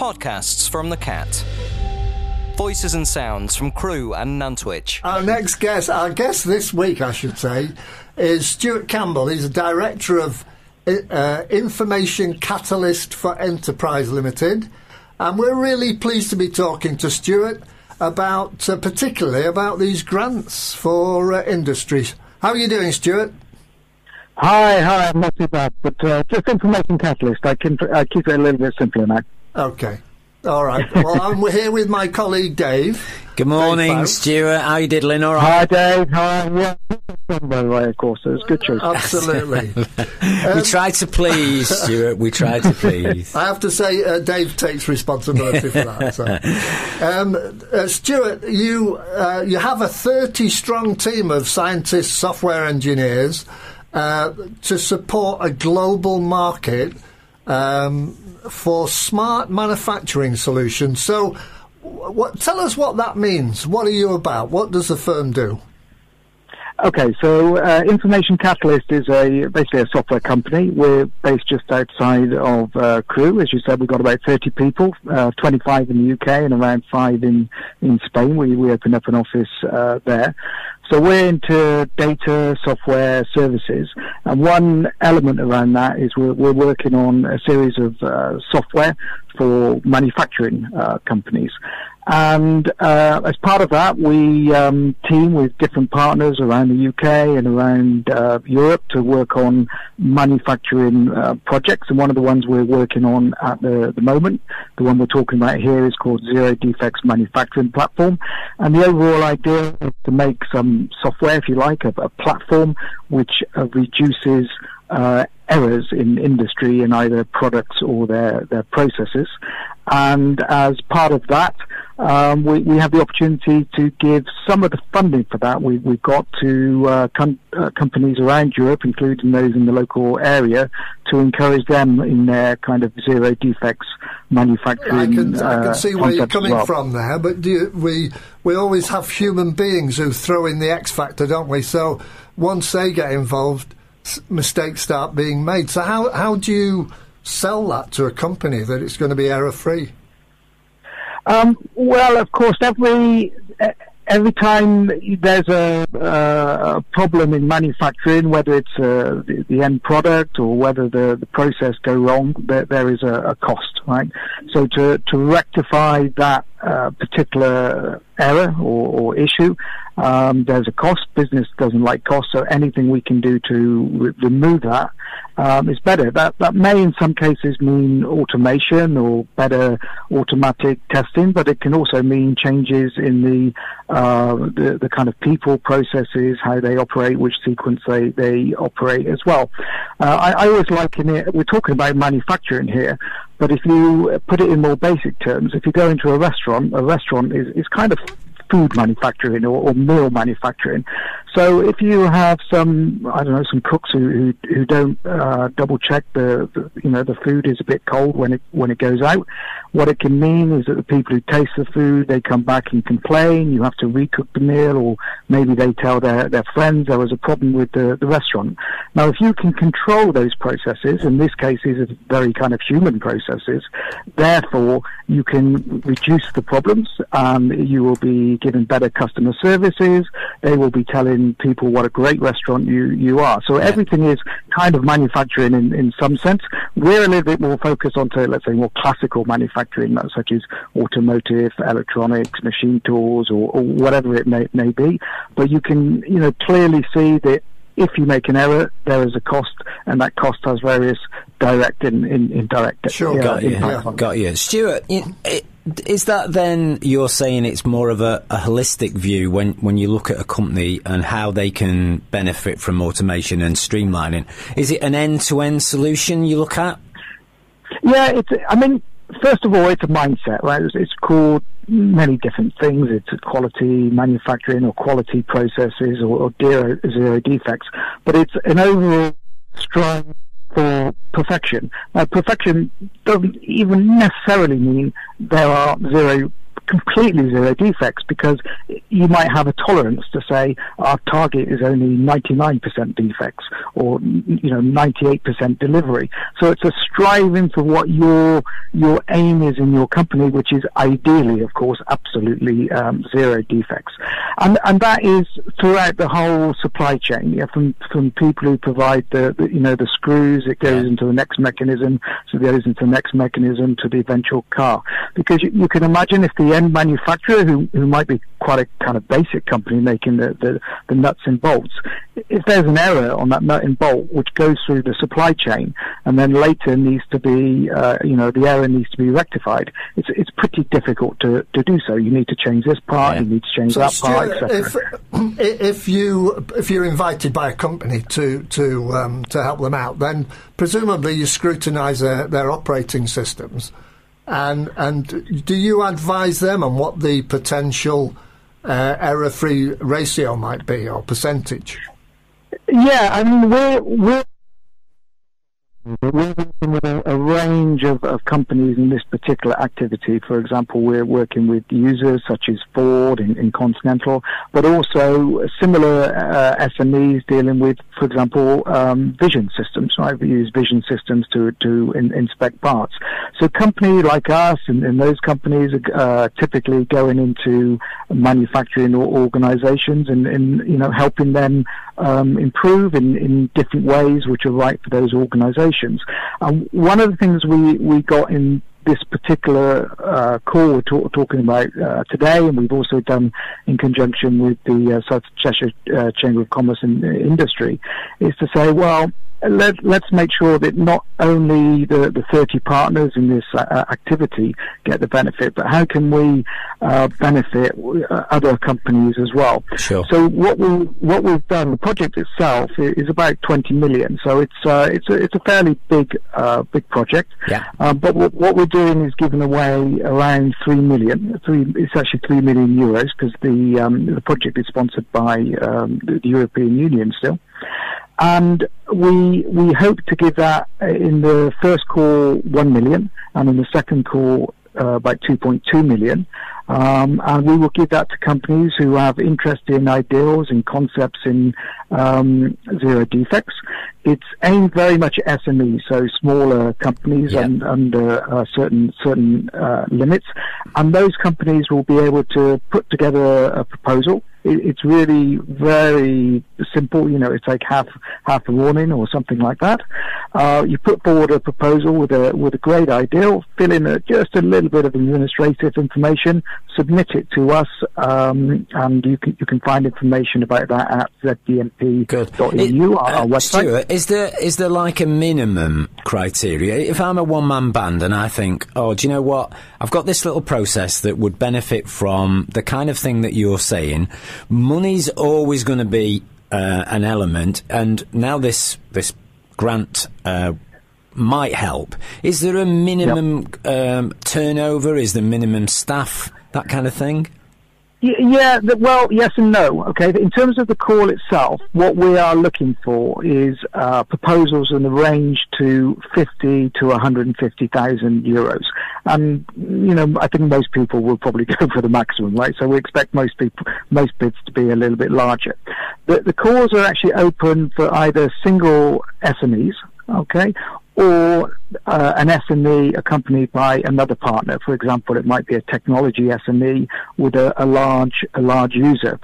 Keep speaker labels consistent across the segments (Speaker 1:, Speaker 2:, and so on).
Speaker 1: Podcasts from the Cat. Voices and sounds from Crewe and Nantwich.
Speaker 2: Our next guest, our guest this week, I should say, is Stuart Campbell. He's a director of uh, Information Catalyst for Enterprise Limited. And we're really pleased to be talking to Stuart about, uh, particularly about these grants for uh, industries. How are you doing, Stuart?
Speaker 3: Hi, hi, I'm not too bad, but uh, just Information Catalyst. I can I keep it a little bit simpler now.
Speaker 2: Okay. All right. Well, I'm here with my colleague Dave.
Speaker 4: Good morning, Stuart. How you diddling? All right.
Speaker 3: Hi, Dave. Hi. Yeah. By the way, of course, it was good choice.
Speaker 2: Absolutely.
Speaker 4: um, we try to please, Stuart. We try to please.
Speaker 2: I have to say, uh, Dave takes responsibility for that. So. Um, uh, Stuart, you uh, you have a 30 strong team of scientists, software engineers uh, to support a global market. Um, for smart manufacturing solutions. So, what, tell us what that means. What are you about? What does the firm do?
Speaker 3: Okay, so uh, Information Catalyst is a basically a software company. We're based just outside of uh, Crewe. As you said, we've got about 30 people, uh, 25 in the UK and around five in, in Spain. We, we opened up an office uh, there. So we're into data, software, services, and one element around that is we're, we're working on a series of uh, software for manufacturing uh, companies. And uh, as part of that, we um, team with different partners around the UK and around uh, Europe to work on manufacturing uh, projects. And one of the ones we're working on at the, the moment, the one we're talking about here, is called Zero Defects Manufacturing Platform. And the overall idea is to make some software, if you like, a, a platform which uh, reduces uh, errors in industry in either products or their, their processes. And as part of that, um, we, we have the opportunity to give some of the funding for that. We, we've got to uh, com- uh, companies around Europe, including those in the local area, to encourage them in their kind of zero defects manufacturing. I
Speaker 2: can, uh, I can see where you're coming well. from there, but you, we we always have human beings who throw in the X factor, don't we? So once they get involved, mistakes start being made. So how how do you sell that to a company that it's going to be error free?
Speaker 3: Um, well, of course, every every time there's a, a, problem in manufacturing, whether it's uh, the, the, end product or whether the, the process go wrong, there, there is a, a, cost, right? So to, to rectify that uh, particular error or, or issue, um, there's a cost. Business doesn't like cost, so anything we can do to re- remove that um, is better. That that may in some cases mean automation or better automatic testing, but it can also mean changes in the uh, the, the, kind of people processes, how they operate, which sequence they, they operate as well. Uh, I, I always liken it. We're talking about manufacturing here, but if you uh, put it in more basic terms, if you go into a restaurant, a restaurant is, is kind of food manufacturing or, or meal manufacturing. So if you have some, I don't know, some cooks who who, who don't uh, double check the, the, you know, the food is a bit cold when it when it goes out, what it can mean is that the people who taste the food they come back and complain. You have to recook the meal, or maybe they tell their their friends there was a problem with the the restaurant. Now, if you can control those processes, in this case, these are very kind of human processes. Therefore, you can reduce the problems. and you will be given better customer services. They will be telling people what a great restaurant you, you are. So yeah. everything is kind of manufacturing in, in some sense. We're a little bit more focused onto, let's say, more classical manufacturing, such as automotive, electronics, machine tools, or, or whatever it may, may be. But you can, you know, clearly see that if you make an error, there is a cost, and that cost has various direct and in, indirect.
Speaker 4: Sure, uh, got you. Yeah. Got you, Stuart. Is that then you're saying it's more of a, a, holistic view when, when you look at a company and how they can benefit from automation and streamlining? Is it an end to end solution you look at?
Speaker 3: Yeah, it's. I mean, first of all, it's a mindset, right? It's, it's called many different things. It's quality manufacturing or quality processes or, or zero, zero defects, but it's an overall strong for perfection. Now, perfection doesn't even necessarily mean there are zero completely zero defects because you might have a tolerance to say our target is only 99% defects or you know 98% delivery. So it's a striving for what your your aim is in your company, which is ideally, of course, absolutely um, zero defects, and and that is throughout the whole supply chain. Yeah, from from people who provide the, the you know the screws, it goes into the next mechanism, so it goes into the next mechanism to the eventual car. Because you, you can imagine if the end manufacturer, who who might be quite a kind of basic company making the, the, the nuts and bolts, if there's an error on that nut and bolt which goes through the supply chain and then later needs to be, uh, you know, the error needs to be rectified, it's it's pretty difficult to, to do so. You need to change this part, yeah. you need to change so that Stuart, part,
Speaker 2: etc. If, if you if you're invited by a company to to um, to help them out, then presumably you scrutinise their, their operating systems, and and do you advise them on what the potential uh, error-free ratio might be or percentage?
Speaker 3: Yeah, I mean we're we're we're working with a, a range of, of, companies in this particular activity. For example, we're working with users such as Ford and, Continental, but also similar uh, SMEs dealing with, for example, um, vision systems. Right? We use vision systems to, to in, inspect parts. So companies like us and, and those companies are uh, typically going into manufacturing or organizations and, and you know helping them um, improve in, in different ways which are right for those Um, one of the things we, we got in this particular uh, call we're talk, talking about uh, today, and we've also done in conjunction with the uh, South Cheshire uh, Chamber of Commerce and Industry, is to say, well, let, let's make sure that not only the, the 30 partners in this uh, activity get the benefit, but how can we uh, benefit uh, other companies as well?
Speaker 4: Sure.
Speaker 3: So what we what we've done, the project itself is about 20 million. So it's uh, it's a, it's a fairly big uh, big project.
Speaker 4: Yeah.
Speaker 3: But what, what we're doing is giving away around three million. Three it's actually three million euros because the um, the project is sponsored by um, the European Union still and we we hope to give that in the first call one million, and in the second call uh, about 2.2 million. Um, and we will give that to companies who have interesting ideals and concepts in um, zero defects. It's aimed very much at SMEs, so smaller companies yep. and, under uh, certain certain uh, limits, and those companies will be able to put together a proposal it's really very simple. You know, it's like half half a warning or something like that. Uh, you put forward a proposal with a with a great ideal, fill in a, just a little bit of administrative information, submit it to us, um, and you can you can find information about that at zdmp.eu, our, uh, website.
Speaker 4: Stuart, is there is there like a minimum criteria? If I'm a one man band and I think, oh, do you know what? I've got this little process that would benefit from the kind of thing that you're saying. Money's always going to be uh, an element, and now this this grant. Uh, might help. Is there a minimum yep. um, turnover? Is there minimum staff? That kind of thing?
Speaker 3: Yeah, well, yes and no. Okay, in terms of the call itself, what we are looking for is uh, proposals in the range to fifty to one hundred and fifty thousand euros, and you know, I think most people will probably go for the maximum, right? So we expect most people, most bids to be a little bit larger. The, the calls are actually open for either single SMEs, okay, or uh, an SME accompanied by another partner. For example, it might be a technology SME with a, a large a large user.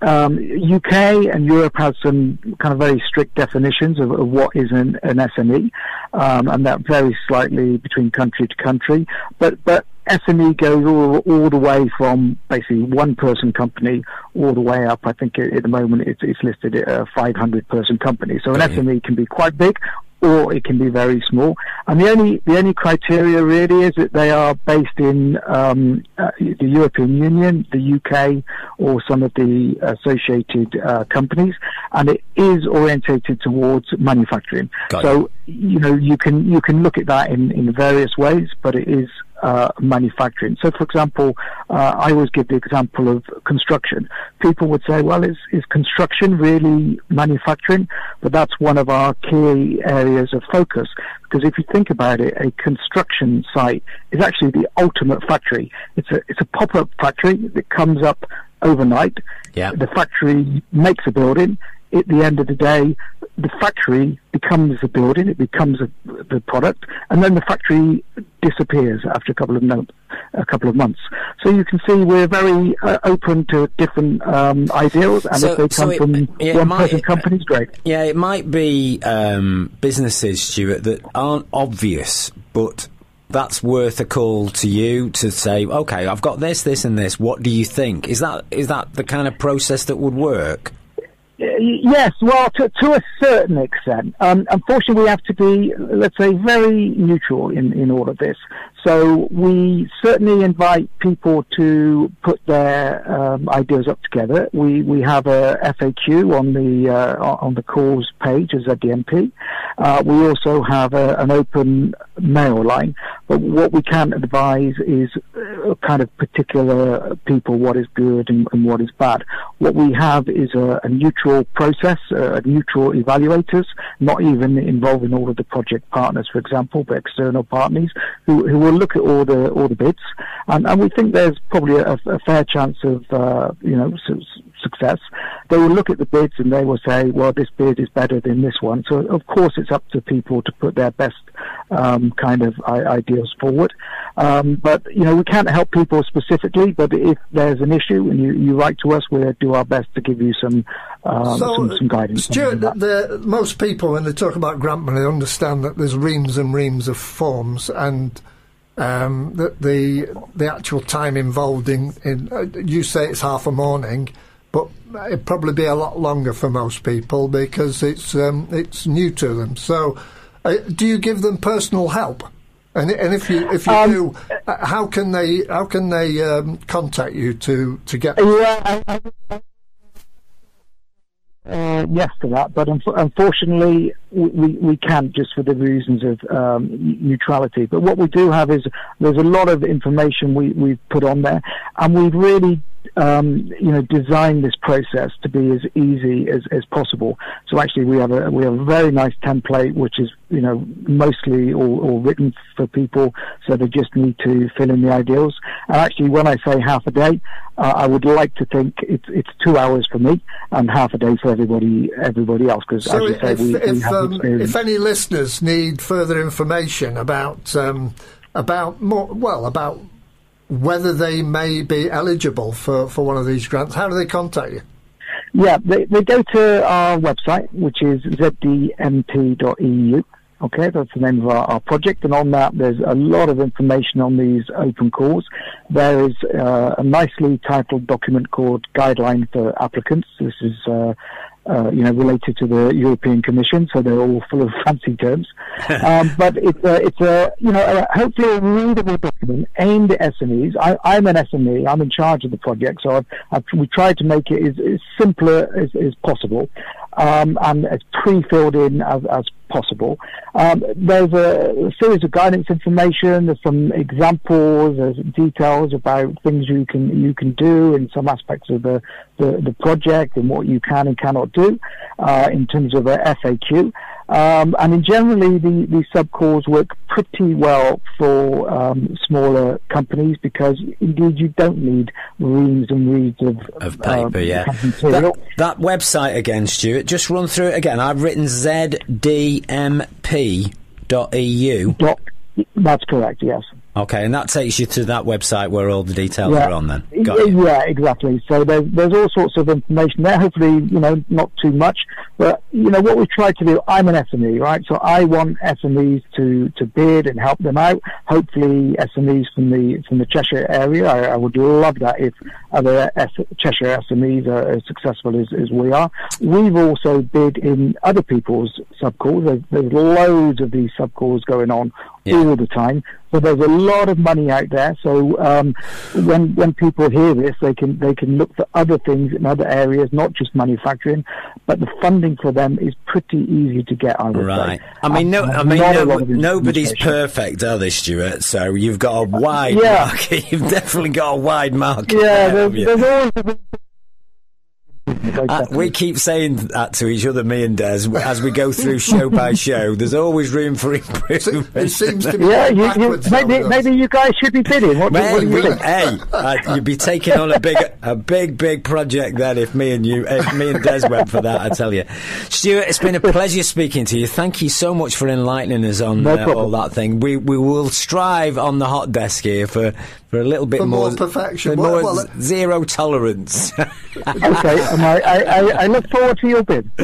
Speaker 3: Um, UK and Europe has some kind of very strict definitions of, of what is an, an SME, um, and that varies slightly between country to country. But but SME goes all, all the way from basically one person company all the way up. I think at, the moment it's, it's listed at a 500 person company. So an SME can be quite big or it can be very small. And the only the only criteria really is that they are based in um, uh, the European Union, the UK, or some of the associated uh, companies, and it is orientated towards manufacturing.
Speaker 4: Got
Speaker 3: so you know you can you can look at that in, in various ways, but it is uh, manufacturing. So, for example, uh, I always give the example of construction. People would say, well, is, is construction really manufacturing? But that's one of our key areas of focus. Because if you think about it, a construction site is actually the ultimate factory. It's a, it's a pop-up factory that comes up overnight.
Speaker 4: Yeah.
Speaker 3: The factory makes a building. At the end of the day, the factory becomes the building, it becomes a, the product, and then the factory disappears after a couple of no, a couple of months. So you can see we're very uh, open to different um, ideals, and
Speaker 4: So-
Speaker 3: if they
Speaker 4: so
Speaker 3: come
Speaker 4: it-
Speaker 3: from
Speaker 4: yeah,
Speaker 3: one
Speaker 4: might-
Speaker 3: present company, it's great.
Speaker 4: Yeah, it might be um, businesses, Stuart, that aren't obvious, but that's worth a call to you to say, okay, I've got this, this, and this. What do you think? Is that is that the kind of process that would work?
Speaker 3: Yes, well, to, to a certain extent. Um, unfortunately, we have to be, let's say, very neutral in, in all of this. So we certainly invite people to put their um, ideas up together. We we have a FAQ on the uh, on the calls page as ZDMP. Uh, we also have a, an open mail line. But what we can advise is kind of particular people what is good and, and what is bad. What we have is a, a neutral process, uh, neutral evaluators, not even involving all of the project partners, for example, but external partners who, who will look at all the all the bids, and, and we think there's probably a, a fair chance of uh, you know su- success. They will look at the bids and they will say, well, this bid is better than this one. So of course it's up to people to put their best um, kind of ideas forward. Um, but you know we can't help people specifically, but if there's an issue and you, you write to us, we'll do our best to give you some um, some, some guidance.
Speaker 2: Stuart,
Speaker 3: that.
Speaker 2: the, most people, when they talk about grant money, understand that there's reams and reams of forms and um, that the the actual time involved in, in uh, you say it's half a morning, but it'd probably be a lot longer for most people because it's um, it's new to them. So, uh, do you give them personal help? And, and if you if you
Speaker 3: Um,
Speaker 2: do, how can they how can they um, contact you to to get?
Speaker 3: Yeah, I, I, uh, yes to that, but unf- unfortunately, we, we we can't just for the reasons of um, neutrality. But what we do have is there's a lot of information we we've put on there, and we've really um, you know design this process to be as easy as, as possible. So actually, we have a we have a very nice template which is you know mostly all, all written for people, so they just need to fill in the ideals. And actually, when I say half a day, uh, I would like to think it's it's two hours for me and half a day for everybody everybody else. Because
Speaker 2: So
Speaker 3: as you say,
Speaker 2: if,
Speaker 3: we, we
Speaker 2: if,
Speaker 3: have
Speaker 2: um,
Speaker 3: experience.
Speaker 2: if any listeners need further information about um, about more well about whether they may be eligible for, for one of these grants, how do they contact you?
Speaker 3: Yeah, they, they go to our website, which is zdmp.eu. Okay, that's the name of our, our project, and on that there's a lot of information on these open calls. There is uh, a nicely titled document called Guideline for Applicants. This is uh, uh, you know, related to the European Commission, so they're all full of fancy terms. um, but it's a, it's a, you know, a, hopefully a readable document aimed at SMEs. I, I'm an SME. I'm in charge of the project, so I've, I've, we tried to make it as, as simpler as, as possible. Um, and as pre-filled in as, as possible. Um, there's a, series of guidance information. There's some examples. There's details about things you can you can do in some aspects of the the, the project and what you can and cannot do uh, in terms of a FAQ. Um, and in generally, the, the work pretty well for um, smaller companies because indeed you don't need reams and reams of,
Speaker 4: Of paper,
Speaker 3: um,
Speaker 4: yeah. That, that website again, Stuart, just run through it again. I've written zdmp.eu.
Speaker 3: Dot, that's correct. Yes.
Speaker 4: Okay, and that takes you to that website where all the details are on then.
Speaker 3: Yeah, yeah, exactly. So there's there's all sorts of information there. Hopefully, you know, not too much, but you know what we try to do. I'm an SME, right? So I want SMEs to to bid and help them out. Hopefully, SMEs from the from the Cheshire area. I, I would love that if other S- Cheshire SMEs are as successful as, as we are. We've also bid in other people's sub calls. There's, there's loads of these sub calls going on
Speaker 4: Yeah.
Speaker 3: all the time. So there's a lot of money out there. So um, when when people hear this, they can they can look for other things in other areas, not just manufacturing. But the funding for them is pretty easy to get. I would
Speaker 4: Right.
Speaker 3: say.
Speaker 4: I mean, no, I mean, no, nobody's perfect, are they, Stuart? So you've got a wide
Speaker 3: Yeah.
Speaker 4: market. You've definitely got a wide market.
Speaker 3: Yeah,
Speaker 4: there,
Speaker 3: there's, there's always. A
Speaker 4: Uh, we keep saying that to each other, me and Des, as we go through show by show. There's always room for improvement.
Speaker 2: It seems to be
Speaker 3: yeah, you, you, maybe maybe you guys should be bidding. What, do- what
Speaker 4: Hey,
Speaker 3: do you
Speaker 4: we,
Speaker 3: think?
Speaker 4: hey uh, you'd be taking on a big, a big, big project then if me and you, if me and Des went for that. I tell you, Stuart, it's been a pleasure speaking to you. Thank you so much for enlightening us on
Speaker 3: No
Speaker 4: uh, all that thing. We we will strive on the hot desk here for, for a little bit
Speaker 2: For more perfection.
Speaker 4: for
Speaker 2: Well-
Speaker 4: more
Speaker 2: well,
Speaker 4: zero tolerance.
Speaker 3: okay, and I, I, I, I look forward to your bid.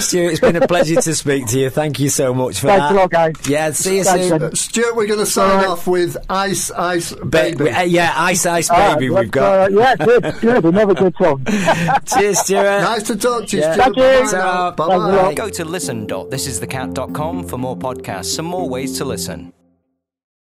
Speaker 4: Stuart, it's been a pleasure to speak to you. Thank you so much for
Speaker 3: Thanks
Speaker 4: that.
Speaker 3: a lot, guys.
Speaker 4: Yeah, see you
Speaker 3: Thanks,
Speaker 4: soon.
Speaker 3: Ed.
Speaker 2: Stuart, we're going to sign
Speaker 3: Alright.
Speaker 2: off with Ice Ice
Speaker 4: Ba-
Speaker 2: Baby.
Speaker 4: uh, yeah, Ice Ice Baby,
Speaker 3: let's,
Speaker 4: we've got.
Speaker 3: Uh, yeah, good, good. Another good song.
Speaker 4: Cheers, Stuart.
Speaker 2: nice to talk to you,
Speaker 4: Yeah.
Speaker 2: Stuart.
Speaker 3: Thank you.
Speaker 2: Bye
Speaker 4: Ta.
Speaker 2: now.
Speaker 3: Thanks a
Speaker 2: Bye-bye.
Speaker 3: lot.
Speaker 1: Go to listen.thisisthecat.com for more podcasts and more ways to listen.